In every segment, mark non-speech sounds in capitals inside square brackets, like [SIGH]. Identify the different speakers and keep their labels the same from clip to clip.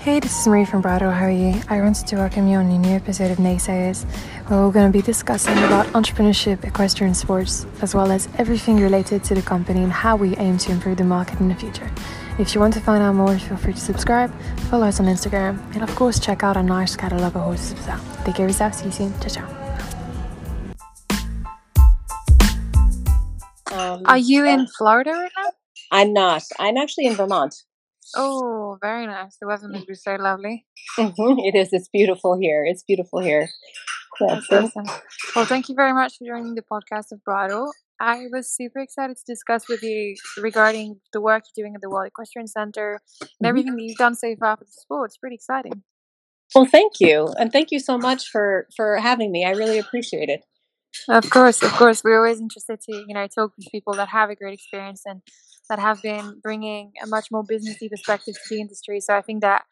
Speaker 1: Hey, this is Marie from Brado. How are you? I wanted to welcome you on a new episode of Naysayers, where we're going to be discussing about entrepreneurship, equestrian sports, as well as everything related to the company and how we aim to improve the market in the future. If you want to find out more, feel free to subscribe, follow us on Instagram, and of course, check out our nice catalog of horses as well. Take care of yourself. See you soon. Ciao, ciao.
Speaker 2: Um,
Speaker 1: Are you in Florida right now?
Speaker 2: I'm not. I'm actually in Vermont.
Speaker 1: Oh, very nice. The weather must be so lovely.
Speaker 2: it is. It's beautiful here. It's beautiful here. Yes.
Speaker 1: That's awesome. Well, thank you very much for joining the podcast of Brado. I was super excited to discuss with you regarding the work you're doing at the World Equestrian Center and
Speaker 2: Mhm.
Speaker 1: everything that you've done so far for the sport. It's pretty exciting.
Speaker 2: Well, thank you, and thank you so much for for having me. I really appreciate it.
Speaker 1: Of course, of course. We're always interested to, you know, talk with people that have a great experience and that have been bringing a much more businessy perspective to the industry. So I think that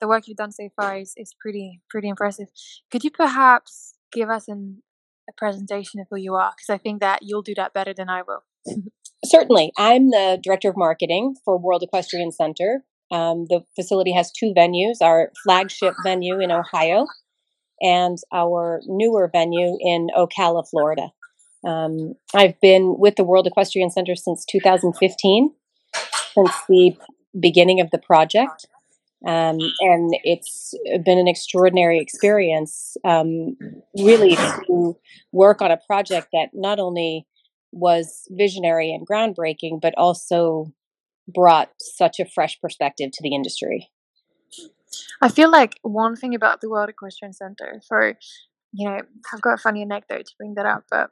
Speaker 1: the work you've done so far is, is pretty pretty impressive. Could you perhaps give us an, a presentation of who you are? Because I think that you'll do that better than I will.
Speaker 2: Certainly, I'm the director of marketing for World Equestrian Center. Um, the facility has two venues: our flagship venue in Ohio, and our newer venue in Ocala, Florida. Um, I've been with the World Equestrian Center since 2015, since the beginning of the project. Um, and it's been an extraordinary experience, um, really, to work on a project that not only was visionary and groundbreaking, but also brought such a fresh perspective to the industry.
Speaker 1: I feel like one thing about the World Equestrian Center, for you know, I've got a funny anecdote to bring that up, but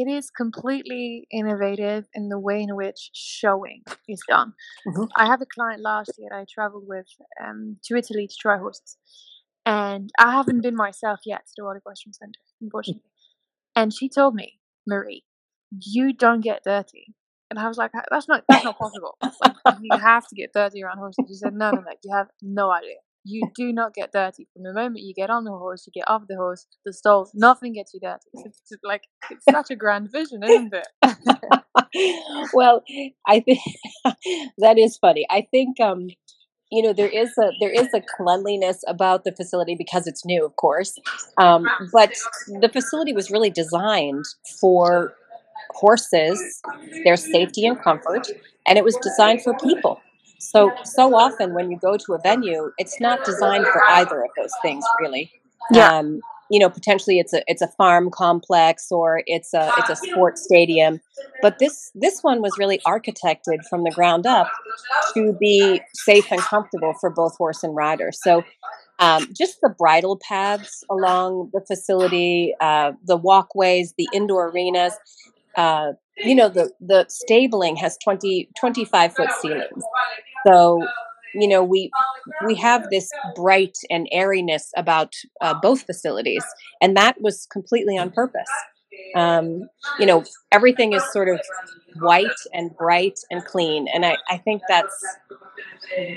Speaker 1: it is completely innovative in the way in which showing is done.
Speaker 2: Mhm.
Speaker 1: I had a client last year that I traveled with um, to Italy to try horses, and I haven't been myself yet to the World Equestrian Center, unfortunately. And she told me, Marie, you don't get dirty. And I was like, that's not that's not possible. Like you have to get dirty around horses. She said, no, no, no, you have no idea. You do not get dirty from the moment you get on the horse, you get off the horse, the stalls, nothing gets you dirty. [LAUGHS] It's like it's such a grand vision, isn't it? [LAUGHS]
Speaker 2: well, I think [LAUGHS] that is funny. I think um, you know there is a there is a cleanliness about the facility because it's new, of course. Um, but the facility was really designed for horses, their safety and comfort, and it was designed for people. So so often when you go to a venue, it's not designed for either of those things, really.
Speaker 1: Yeah.
Speaker 2: Um, you know, potentially it's a it's a farm complex or it's a it's a sports stadium, but this this one was really architected from the ground up to be safe and comfortable for both horse and rider. So um, just the bridle paths along the facility, uh, the walkways, the indoor arenas. Uh, you know, the the stabling has 20, 25 foot ceilings. So you know we we have this bright and airiness about uh, both facilities, and that was completely on purpose. Um, you know, everything is sort of white and bright and clean, and I, I think that's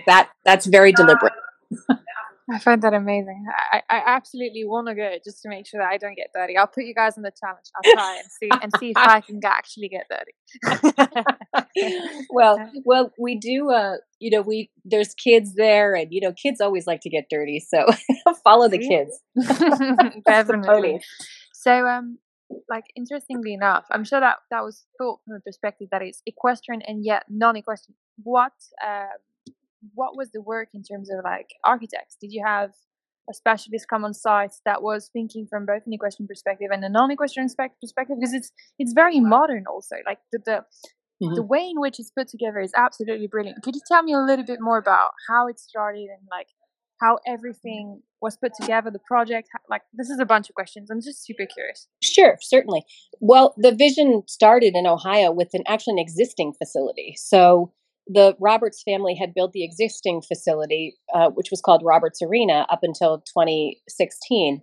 Speaker 2: that that's very deliberate. [LAUGHS]
Speaker 1: I find that amazing. I, I absolutely want to go just to make sure that I don't get dirty. I'll put you guys on the challenge. I'll try and see and see if I can [LAUGHS] actually get dirty.
Speaker 2: well, [LAUGHS] well, we do. Uh, you know, we there's kids there, and you know, kids always like to get dirty, so [LAUGHS] follow the kids.
Speaker 1: Definitely. So, um, like interestingly enough, I'm sure that that was thought from the perspective that is equestrian and yet non-equestrian. What, um, what was the work in terms of like architects? Did you have a specialist come on site that was thinking from both an equestrian perspective and a non-equestrian perspective? Because it's it's very modern, also. Like the the, the
Speaker 2: Mhm.
Speaker 1: way in which it's put together is absolutely brilliant. Could you tell me a little bit more about how it started and like how everything was put together, the project? Like this is a bunch of questions. I'm just super curious.
Speaker 2: Sure, certainly. Well, the vision started in Ohio with an actually an existing facility. So the Roberts family had built the existing facility, uh, which was called Roberts Arena, up until 2016,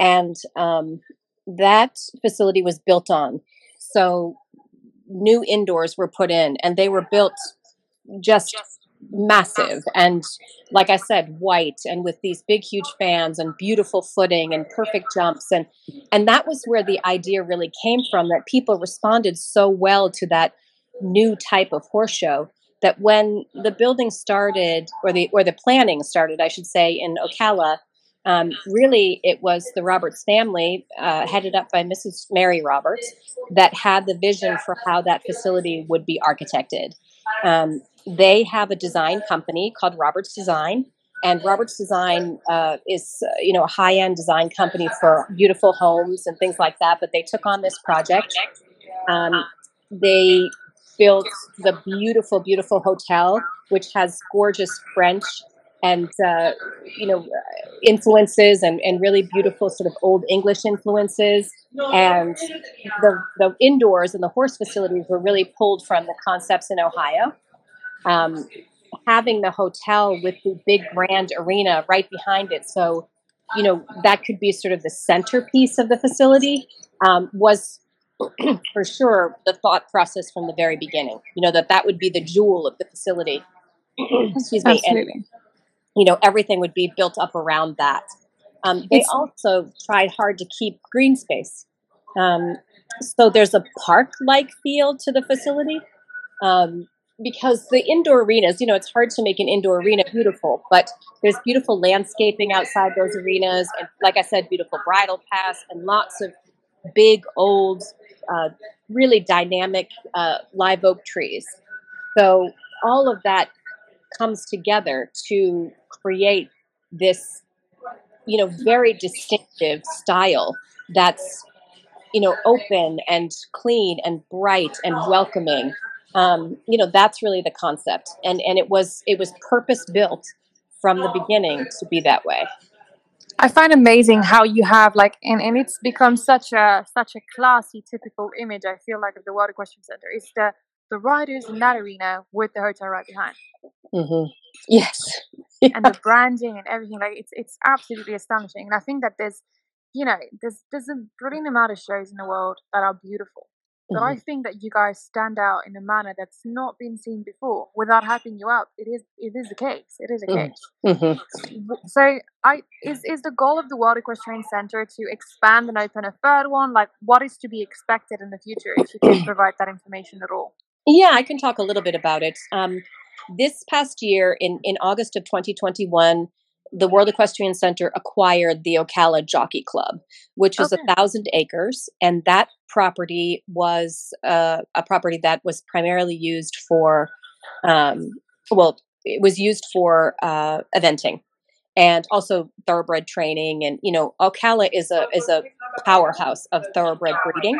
Speaker 2: and um, that facility was built on. So new indoors were put in, and they were built just massive and like i said white and with these big huge fans and beautiful footing and perfect jumps. And and that was where the idea really came from that people responded so well to that new type of horse show that when the building started, or the or the planning started, I should say, in Ocala, um, really it was the Roberts family, uh, headed up by Mrs. Mary Roberts, that had the vision for how that facility would be architected. Um, they have a design company called Roberts Design, and Roberts Design uh, is uh, you know a high end design company for beautiful homes and things like that. But they took on this project. Um, they built the beautiful, beautiful hotel, which has gorgeous French and uh, you know influences and, and really beautiful sort of old English influences. And the the indoors and the horse facilities were really pulled from the concepts in Ohio. Um, having the hotel with the big grand arena right behind it, so you know that could be sort of the centerpiece of the facility, um, was [CLEARS THROAT] for sure the thought process from the very beginning. You know that that would be the jewel of the facility. [CLEARS THROAT] Excuse me,
Speaker 1: Absolutely.
Speaker 2: and you know everything would be built up around that. Um, they
Speaker 1: It's
Speaker 2: also tried hard to keep green space, um, so there's a park-like feel to the facility. Um, because the indoor arenas, you know, it's hard to make an indoor arena beautiful, but there's beautiful landscaping outside those arenas, and like I said, beautiful bridle paths and lots of big old uh, really dynamic uh, live oak trees. So all of that comes together to create this, you know, very distinctive style that's, you know, open and clean and bright and welcoming. Um, you know, that's really the concept, and and it was it was purpose built from the beginning to be that way.
Speaker 1: I find amazing how you have like and, and it's become such a such a classy typical image I feel like of the World Equestrian Center. Is the the riders in that arena with the hotel right behind.
Speaker 2: Mm-hmm. Yes. [LAUGHS]
Speaker 1: and the branding and everything like it's it's absolutely astonishing. And I think that there's you know there's there's a brilliant amount of shows in the world that are beautiful but
Speaker 2: hmm
Speaker 1: I think that you guys stand out in a manner that's not been seen before without hyping you up it is it is the case it is a
Speaker 2: hmm
Speaker 1: case
Speaker 2: hmm
Speaker 1: So, I is is the goal of the World Equestrian Center to expand and open a third one? Like, what is to be expected in the future? If you can [CLEARS THROAT] provide that information at all.
Speaker 2: Yeah, I can talk a little bit about it. Um, this past year, in, in August of 2021, the World Equestrian Center acquired the Ocala Jockey Club, which is a
Speaker 1: Okay.
Speaker 2: thousand acres, and that property was uh, a property that was primarily used for, um, well, it was used for uh, eventing and also thoroughbred training. And you know, Ocala is a is a powerhouse of thoroughbred breeding.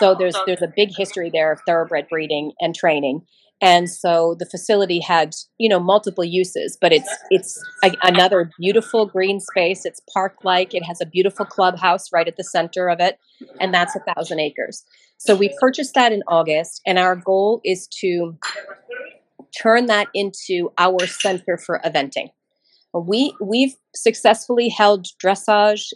Speaker 2: So there's there's a big history there of thoroughbred breeding and training. And so the facility had, you know, multiple uses, but it's it's a, another beautiful green space. It's park-like. It has a beautiful clubhouse right at the center of it, and that's a thousand acres. So we purchased that in August, and our goal is to turn that into our center for eventing. We we've successfully held dressage,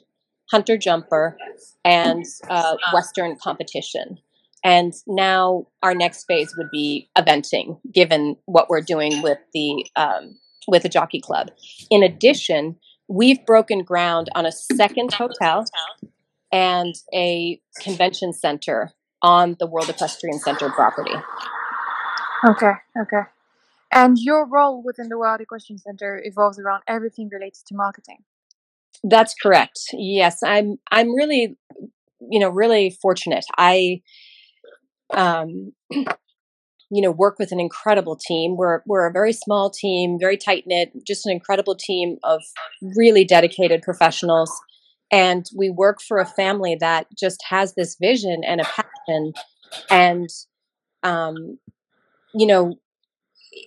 Speaker 2: hunter jumper, and uh, Western competition. And now our next phase would be eventing, given what we're doing with the um, with the jockey club. In addition, we've broken ground on a second hotel and a convention center on the World Equestrian Center property.
Speaker 1: Okay, okay. And your role within the World Equestrian Center evolves around everything related to marketing.
Speaker 2: That's correct. Yes, I'm. I'm really, you know, really fortunate. I, um, you know, work with an incredible team. We're we're a very small team, very tight knit, just an incredible team of really dedicated professionals. And we work for a family that just has this vision and a passion. And um, you know,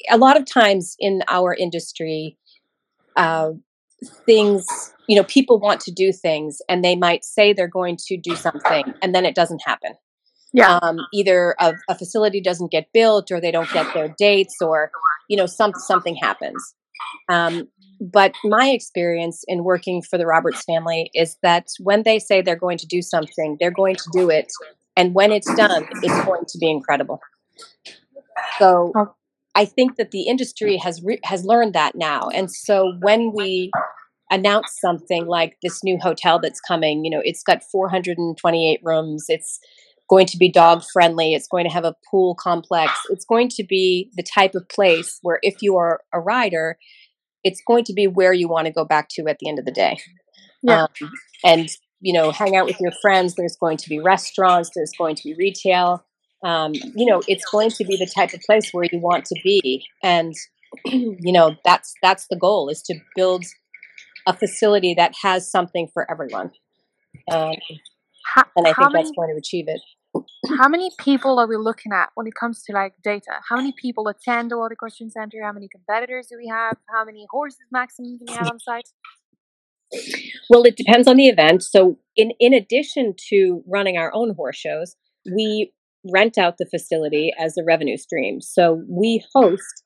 Speaker 2: a lot of times in our industry, uh, things you know people want to do things and they might say they're going to do something and then it doesn't happen
Speaker 1: Yeah.
Speaker 2: um, either a, a facility doesn't get built or they don't get their dates or you know some, something happens um, but my experience in working for the roberts family is that when they say they're going to do something they're going to do it and when it's done it's going to be incredible so
Speaker 1: Oh,
Speaker 2: I think that the industry has re- has learned that now, and so when we announce something like this new hotel that's coming, you know, it's got 428 rooms. It's going to be dog friendly. It's going to have a pool complex. It's going to be the type of place where, if you are a rider, it's going to be where you want to go back to at the end of the day. Yeah. Um, and, you know, hang out with your friends. There's going to be restaurants, there's going to be retail. Um, you know, it's going to be the type of place where you want to be. And, [CLEARS THROAT] you know, that's that's the goal is to build a facility that has something for everyone. Um, how, and I think many, that's going to achieve it.
Speaker 1: How many people are we looking at when it comes to like data? How many people attend the World Equestrian Center? How many competitors do we have? How many horses maximum do we have on site?
Speaker 2: Well, it depends on the event. So, in in addition to running our own horse shows, we rent out the facility as a revenue stream. So, we host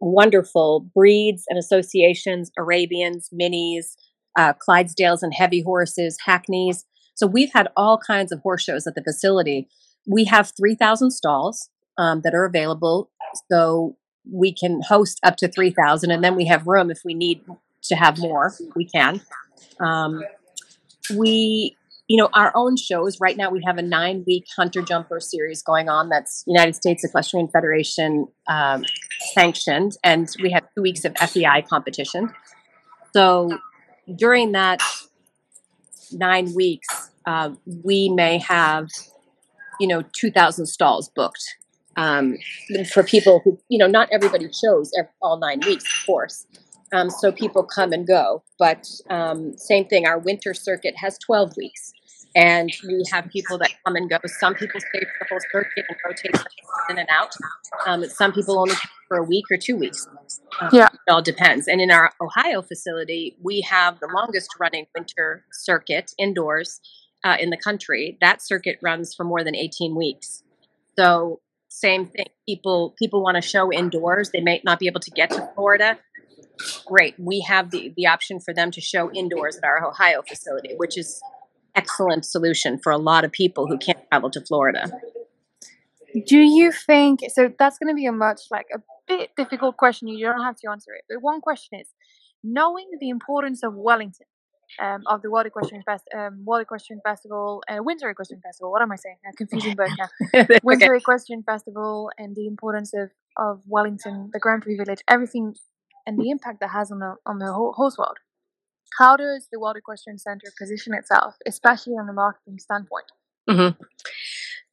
Speaker 2: wonderful breeds and associations, Arabians, minis, uh, Clydesdales and heavy horses, hackneys. So we've had all kinds of horse shows at the facility. We have 3,000 stalls um, that are available. So we can host up to 3,000, and then we have room if we need to have more, we can. Um, we, you know, our own shows. Right now, we have a nine week Hunter Jumper series going on that's United States Equestrian Federation um, sanctioned, and we have two weeks of FEI competition. So during that nine weeks, uh, we may have, you know, 2,000 stalls booked um, for people who, you know, not everybody shows every, all nine weeks, of course. Um, so people come and go. But um, same thing, our winter circuit has 12 weeks. And we have people that come and go. Some people stay for the whole circuit and rotate in and out. Um, some people only for a week or two weeks. Um, yeah. It all depends. And in our Ohio facility, we have the longest running winter circuit indoors uh, in the country. That circuit runs for more than 18 weeks. So same thing. People people want to show indoors. They may not be able to get to Florida. Great. We have the, the option for them to show indoors at our Ohio facility, which is excellent solution for a lot of people who can't travel to Florida.
Speaker 1: Do you think so? That's going to be a much like a bit difficult question. You don't have to answer it, but one question is: knowing the importance of Wellington, um, of the World Equestrian Fest, um, World Equestrian Festival, uh, Winter Equestrian Festival. What am I saying? I'm confusing both now. [LAUGHS] Winter okay. Equestrian Festival and the importance of of Wellington, the Grand Prix Village, everything, and the impact that has on the on the horse world. How does the World Equestrian Center position itself, especially on the marketing standpoint?
Speaker 2: Mm-hmm.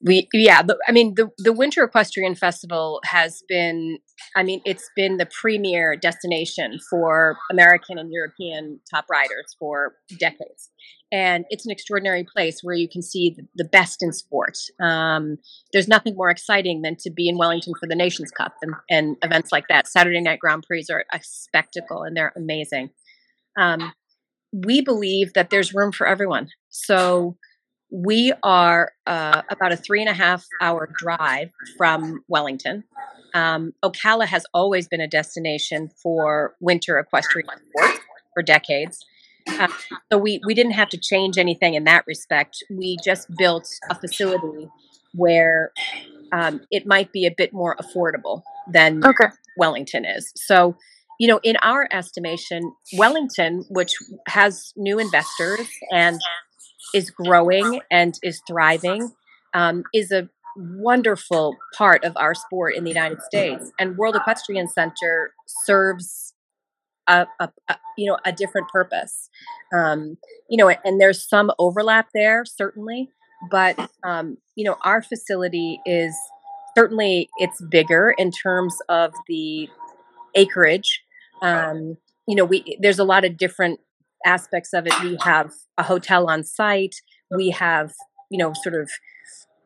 Speaker 2: We yeah the, i mean the the winter equestrian festival has been i mean it's been the premier destination for american and european top riders for decades. And it's an extraordinary place where you can see the, the best in sport. Um, there's nothing more exciting than to be in wellington for the nations cup and, and events like that. Saturday night grand prix are a spectacle and they're amazing. Um, we believe that there's room for everyone. So we are uh, about a three and a half hour drive from Wellington. Um, Ocala has always been a destination for winter equestrian sports for decades. Uh, so we, we didn't have to change anything in that respect. We just built a facility where um, it might be a bit more affordable than okay. Wellington is. So, you know, in our estimation, Wellington, which has new investors and is growing and is thriving um, is a wonderful part of our sport in the United States. And World Equestrian Center serves a, a, a you know a different purpose. Um, you know, and there's some overlap there certainly, but um, you know our facility is certainly it's bigger in terms of the acreage. Um, you know, we there's a lot of different aspects of it. We have a hotel on site. We have, you know, sort of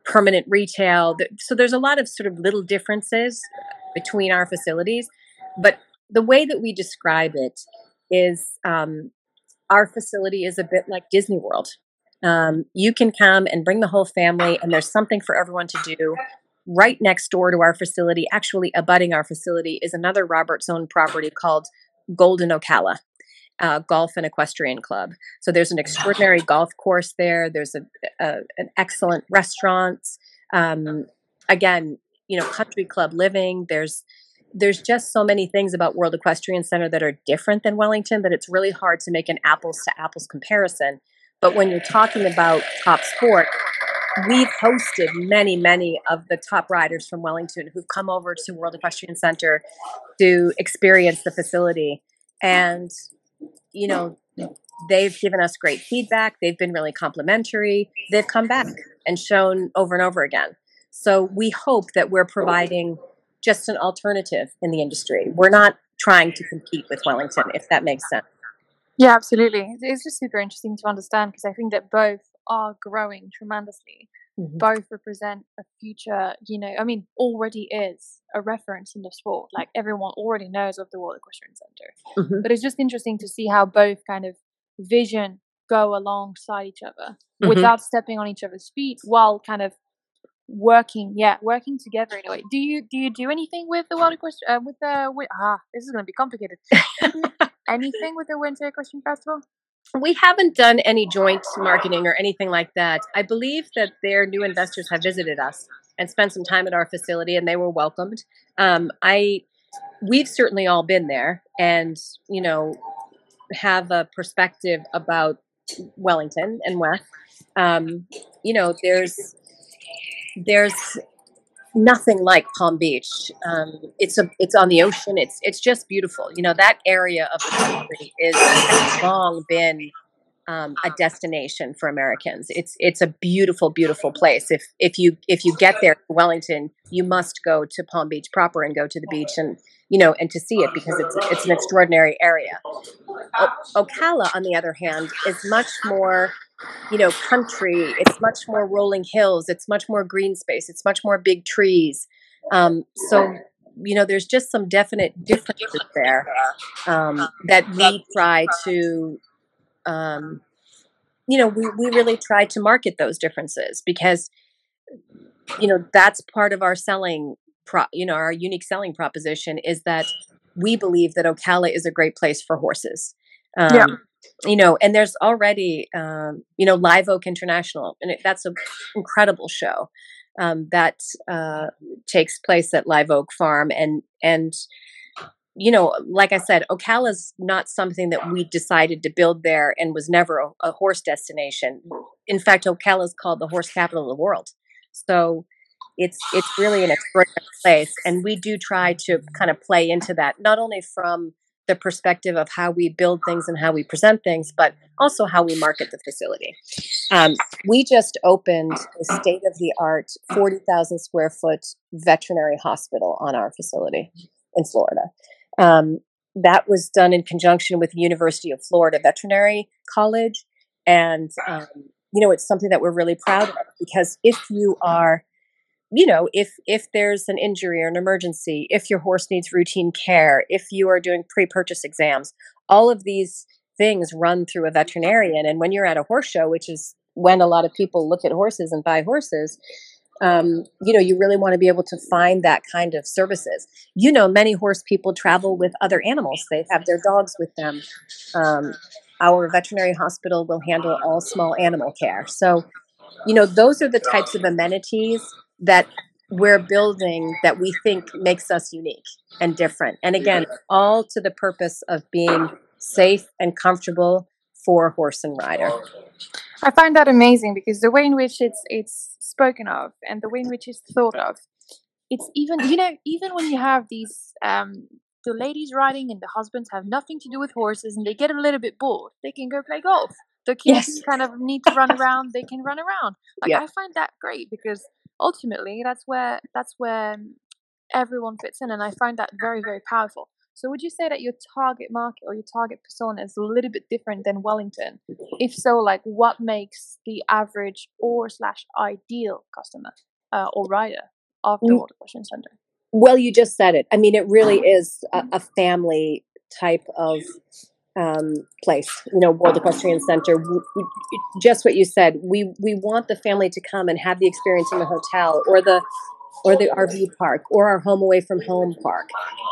Speaker 2: permanent retail. So there's a lot of sort of little differences between our facilities. But the way that we describe it is um, our facility is a bit like Disney World. Um, you can come and bring the whole family, and there's something for everyone to do. Right next door to our facility, actually abutting our facility, is another Robert's own property called Golden Ocala uh, Golf and Equestrian Club. So there's an extraordinary golf course there. There's a, a an excellent restaurants. Um, again, you know, country club living. There's there's just so many things about World Equestrian Center that are different than Wellington that it's really hard to make an apples to apples comparison. But when you're talking about top sport, we've hosted many, many of the top riders from Wellington who've come over to World Equestrian Center to experience the facility. And, you know, they've given us great feedback. They've been really complimentary. They've come back and shown over and over again. So we hope that we're providing just an alternative in the industry. We're not trying to compete with Wellington, if that makes sense.
Speaker 1: Yeah, absolutely. It's just super interesting to understand because I think that both are growing tremendously. Mm-hmm. Both represent a future, you know, I mean, already is a reference in the sport. Like everyone already knows of the World Equestrian Center. Mm-hmm. But it's just interesting to see how both kind of vision go alongside each other mm-hmm. without stepping on each other's feet while kind of working yeah working together in a way do you do you do anything with the world equestrian uh, with the with, ah this is going to be complicated anything with the winter equestrian festival
Speaker 2: we haven't done any joint marketing or anything like that. I believe that their new investors have visited us and spent some time at our facility, and they were welcomed. Um, I, we've certainly all been there, and you know, have a perspective about Wellington and West. Um, you know, there's there's nothing like Palm Beach. Um, it's a it's on the ocean. It's it's just beautiful. You know that area of the country is has long been um, a destination for Americans. It's it's a beautiful, beautiful place. If if you if you get there, Wellington, you must go to Palm Beach proper and go to the beach and you know and to see it because it's it's an extraordinary area. O- Ocala, on the other hand, is much more you know country. It's much more rolling hills. It's much more green space. It's much more big trees. Um, so you know, there's just some definite differences there um, that we try to um, you know, we, we really try to market those differences because, you know, that's part of our selling, pro, you know, our unique selling proposition is that we believe that Ocala is a great place for horses. Um, yeah. You know, and there's already, um, you know, Live Oak International, and it, that's an incredible show um, that uh, takes place at Live Oak Farm, and and you know, like I said, Ocala is not something that we decided to build there and was never a, a horse destination. In fact, Ocala is called the horse capital of the world. So it's it's really an extraordinary place, and we do try to kind of play into that, not only from the perspective of how we build things and how we present things, but also how we market the facility. Um, we just opened a state of the art, 40,000 square foot veterinary hospital on our facility in Florida. Um, that was done in conjunction with University of Florida Veterinary College. And, um, you know, it's something that we're really proud of because if you are, you know, if if there's an injury or an emergency, if your horse needs routine care, if you are doing pre-purchase exams, all of these things run through a veterinarian. And when you're at a horse show, which is when a lot of people look at horses and buy horses, um, you know, you really want to be able to find that kind of services. You know, many horse people travel with other animals, they have their dogs with them. Um, our veterinary hospital will handle all small animal care. So, you know, those are the types of amenities that we're building that we think makes us unique and different. And again, all to the purpose of being safe and comfortable for horse and rider.
Speaker 1: I find that amazing because the way in which it's it's spoken of and the way in which it's thought of, it's even you know even when you have these um, the ladies riding and the husbands have nothing to do with horses and they get a little bit bored, they can go play golf. The kids yes. kind of need to run [LAUGHS] around, they can run around. Like yeah. I find that great because ultimately that's where that's where um, everyone fits in and I find that very very powerful. So would you say that your target market or your target persona is a little bit different than Wellington? If so, like what makes the average or slash ideal customer uh, or rider of the mm. World Equestrian Center?
Speaker 2: Well, you just said it. I mean, it really uh-huh. is a, a family type of um, place. You know, World Equestrian Center. We, we, just what you said. We we want the family to come and have the experience in the hotel or the or the RV park or our home away from home park.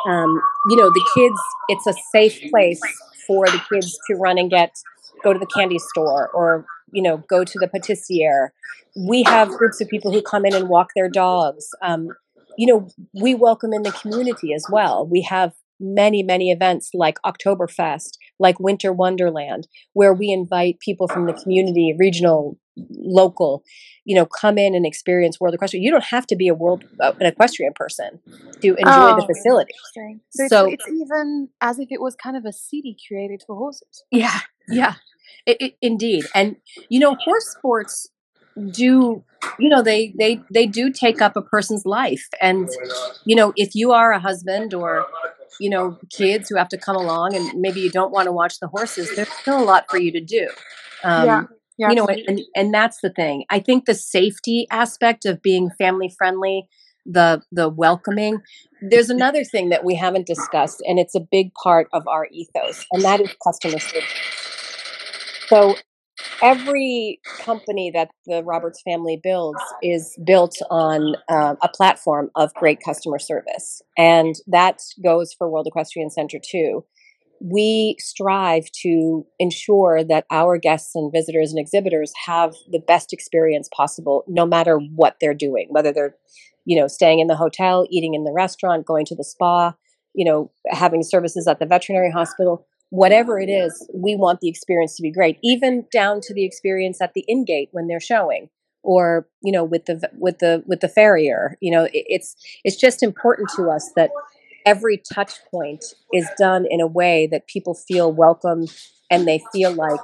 Speaker 2: Um, you know, the kids, it's a safe place for the kids to run and get, go to the candy store or, you know, go to the patissier. We have groups of people who come in and walk their dogs. Um, you know, we welcome in the community as well. We have many, many events like Oktoberfest, like Winter Wonderland, where we invite people from the community, regional, local, you know, come in and experience World Equestrian. You don't have to be a world uh, an equestrian person to enjoy
Speaker 1: Oh,
Speaker 2: the facility.
Speaker 1: So,
Speaker 2: So
Speaker 1: it's, it's even as if it was kind of a city created for horses.
Speaker 2: yeah, yeah, it, it, indeed. And you know, horse sports do you know they they they do take up a person's life and you know if you are a husband or you know kids who have to come along and maybe you don't want to watch the horses there's still a lot for you to do.
Speaker 1: Yeah,
Speaker 2: um,
Speaker 1: yeah,
Speaker 2: you know
Speaker 1: absolutely.
Speaker 2: and and that's the thing. I think the safety aspect of being family friendly the the welcoming there's another thing that we haven't discussed and it's a big part of our ethos and that is customer service. So every company that the roberts family builds is built on uh, a platform of great customer service and that goes for world equestrian center too. We strive to ensure that our guests and visitors and exhibitors have the best experience possible no matter what they're doing whether they're you know staying in the hotel eating in the restaurant going to the spa you know having services at the veterinary hospital whatever it is we want the experience to be great even down to the experience at the in-gate when they're showing or you know with the with the with the farrier you know it, it's it's just important to us that every touch point is done in a way that people feel welcome and they feel like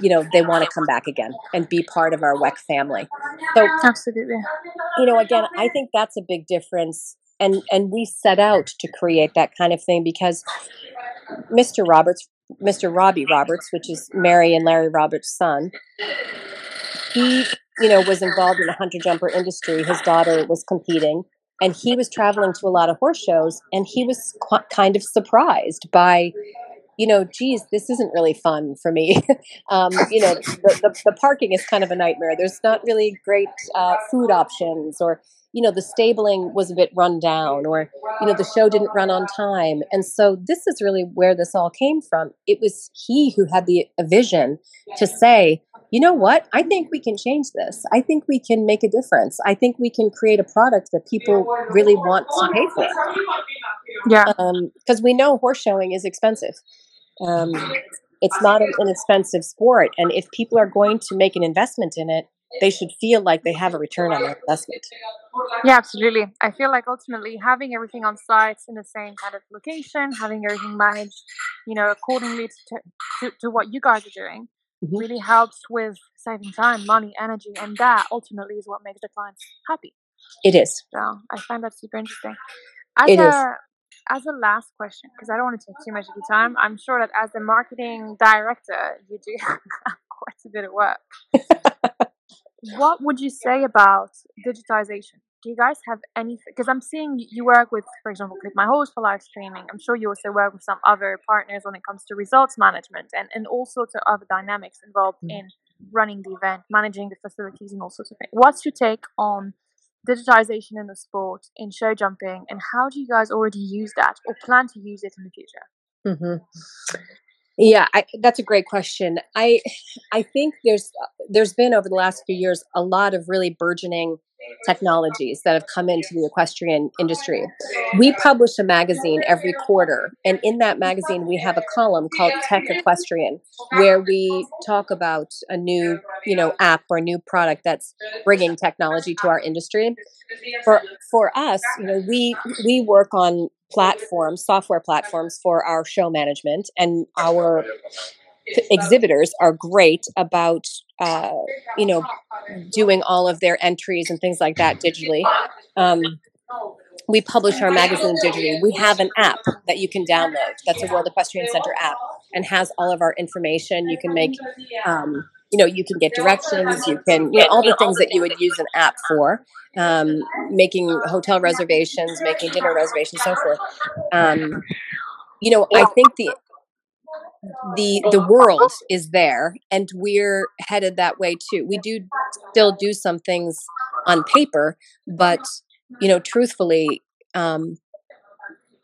Speaker 2: you know they want to come back again and be part of our WEC family. So
Speaker 1: absolutely.
Speaker 2: you know again I think that's a big difference and and we set out to create that kind of thing because Mr. Roberts Mr. Robbie Roberts which is Mary and Larry Roberts' son he you know was involved in the hunter jumper industry his daughter was competing and he was traveling to a lot of horse shows and he was qu- kind of surprised by you know geez this isn't really fun for me [LAUGHS] um, you know the, the, the parking is kind of a nightmare there's not really great uh, food options or you know the stabling was a bit run down or you know the show didn't run on time. And so this is really where this all came from. It was he who had the a vision to say you know what? I think we can change this. I think we can make a difference. I think we can create a product that people really want to pay for.
Speaker 1: Yeah,
Speaker 2: because we know horse showing is expensive. Um, it's not an inexpensive sport. And if people are going to make an investment in it they should feel like they have a return on their investment
Speaker 1: yeah, absolutely. I feel like ultimately having everything on site in the same kind of location, having everything managed, you know, accordingly to to, to what you guys are doing,
Speaker 2: Mhm.
Speaker 1: really helps with saving time, money, energy, and that ultimately is what makes the clients happy.
Speaker 2: it is
Speaker 1: So I find that super interesting. As
Speaker 2: It
Speaker 1: a
Speaker 2: is.
Speaker 1: as a last question, because I don't want to take too much of your time, I'm sure that as the marketing director, you do [LAUGHS] quite a bit of work. [LAUGHS] what would you say about digitization? Do you guys have anything? Because I'm seeing you work with, for example, ClipMyHorse for live streaming. I'm sure you also work with some other partners when it comes to results management and, and all sorts of other dynamics involved
Speaker 2: Mm.
Speaker 1: in running the event, managing the facilities, and all sorts of things. What's your take on digitization in the sport, in show jumping, and how do you guys already use that or plan to use it in the future?
Speaker 2: hmm Yeah, I, that's a great question. I I think there's there's been over the last few years a lot of really burgeoning technologies that have come into the equestrian industry. We publish a magazine every quarter, and in that magazine we have a column called Tech Equestrian, where we talk about a new you know app or new product that's bringing technology to our industry. For for us, you know, we we work on platforms, software platforms for our show management, and our exhibitors are great about uh, you know doing all of their entries and things like that digitally. Um, we publish our magazine digitally. We have an app that you can download. That's a World Equestrian Center app and has all of our information. You can make, um, you know, you can get directions. You can, you know, all the things that you would use an app for. Um, making hotel reservations, making dinner reservations, so forth. Um, you know, I think the the the world is there and we're headed that way too we do still do some things on paper but you know truthfully um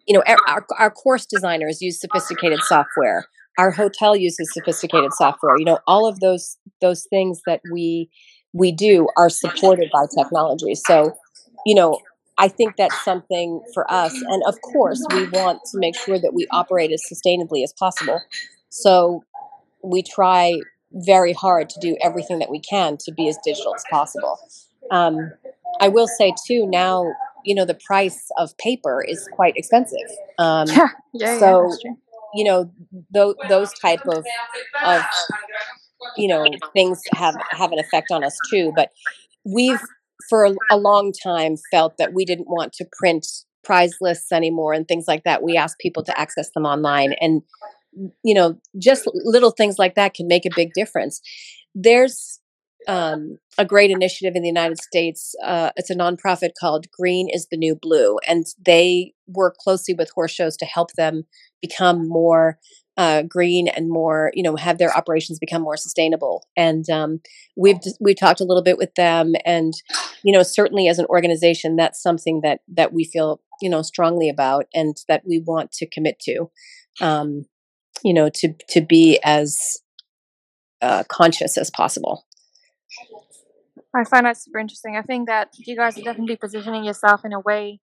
Speaker 2: you know our, our- our course designers use sophisticated software our hotel uses sophisticated software you know all of those those things that we we do are supported by technology so you know I think that's something for us. And of course, we want to make sure that we operate as sustainably as possible. So we try very hard to do everything that we can to be as digital as possible. Um, I will say too now, you know, the price of paper is quite expensive. Um, [LAUGHS]
Speaker 1: yeah, yeah,
Speaker 2: so
Speaker 1: yeah,
Speaker 2: you know, those those type of of you know things have have an effect on us too. But we've for a, a long time felt that we didn't want to print prize lists anymore and things like that. We asked people to access them online and you know, just little things like that can make a big difference. There's um, a great initiative in the United States. Uh, it's a nonprofit called Green is the New Blue, and they work closely with horse shows to help them become more uh, green and more, you know, have their operations become more sustainable. And um, we've we've talked a little bit with them, and you know, certainly as an organization, that's something that that we feel you know strongly about, and that we want to commit to. Um, you know, to to be as uh, conscious as possible.
Speaker 1: I find that super interesting. I think that you guys are definitely positioning yourself in a way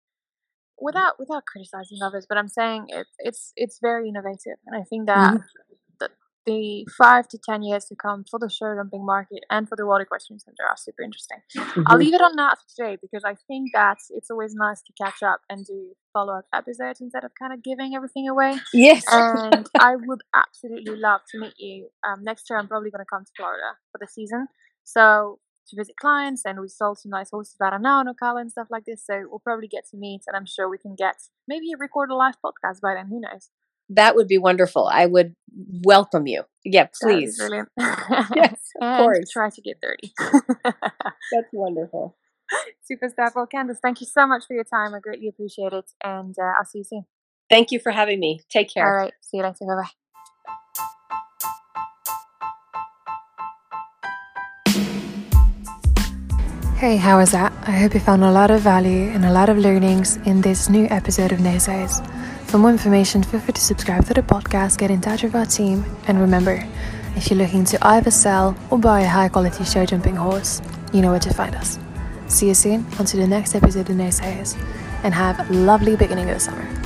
Speaker 1: without without criticizing others, but I'm saying it's it's it's very innovative, and I think that
Speaker 2: Mhm.
Speaker 1: the, the five to ten years to come for the show jumping market and for the World Equestrian Center are super interesting. I'll
Speaker 2: Mhm.
Speaker 1: leave it on that for today because I think that it's always nice to catch up and do follow up episodes instead of kind of giving everything away.
Speaker 2: Yes.
Speaker 1: And [LAUGHS] I would absolutely love to meet you. Um, next year, I'm probably going to come to Florida for the season. So to visit clients, and we sold some nice horses that are now on Ocala and stuff like this. So we'll probably get to meet, and I'm sure we can get maybe record a live podcast by then. Who knows?
Speaker 2: that would be wonderful. I would welcome you. Yeah,
Speaker 1: That would be
Speaker 2: please.
Speaker 1: brilliant. [LAUGHS] [LAUGHS]
Speaker 2: Yes, of course.
Speaker 1: try to get 30. [LAUGHS]
Speaker 2: That's wonderful.
Speaker 1: Super stuff. Well, Candace, thank you so much for your time. I greatly appreciate it. And uh, I'll see you soon.
Speaker 2: Thank you for having me. Take care.
Speaker 1: All right. See you later. Bye bye. Hey, how was that? I hope you found a lot of value and a lot of learnings in this new episode of Naysayers. For more information, feel free to subscribe to the podcast, get in touch with our team, and remember, if you're looking to either sell or buy a high quality show jumping horse, you know where to find us. See you soon on to the next episode of Naysayers, and have a lovely beginning of the summer.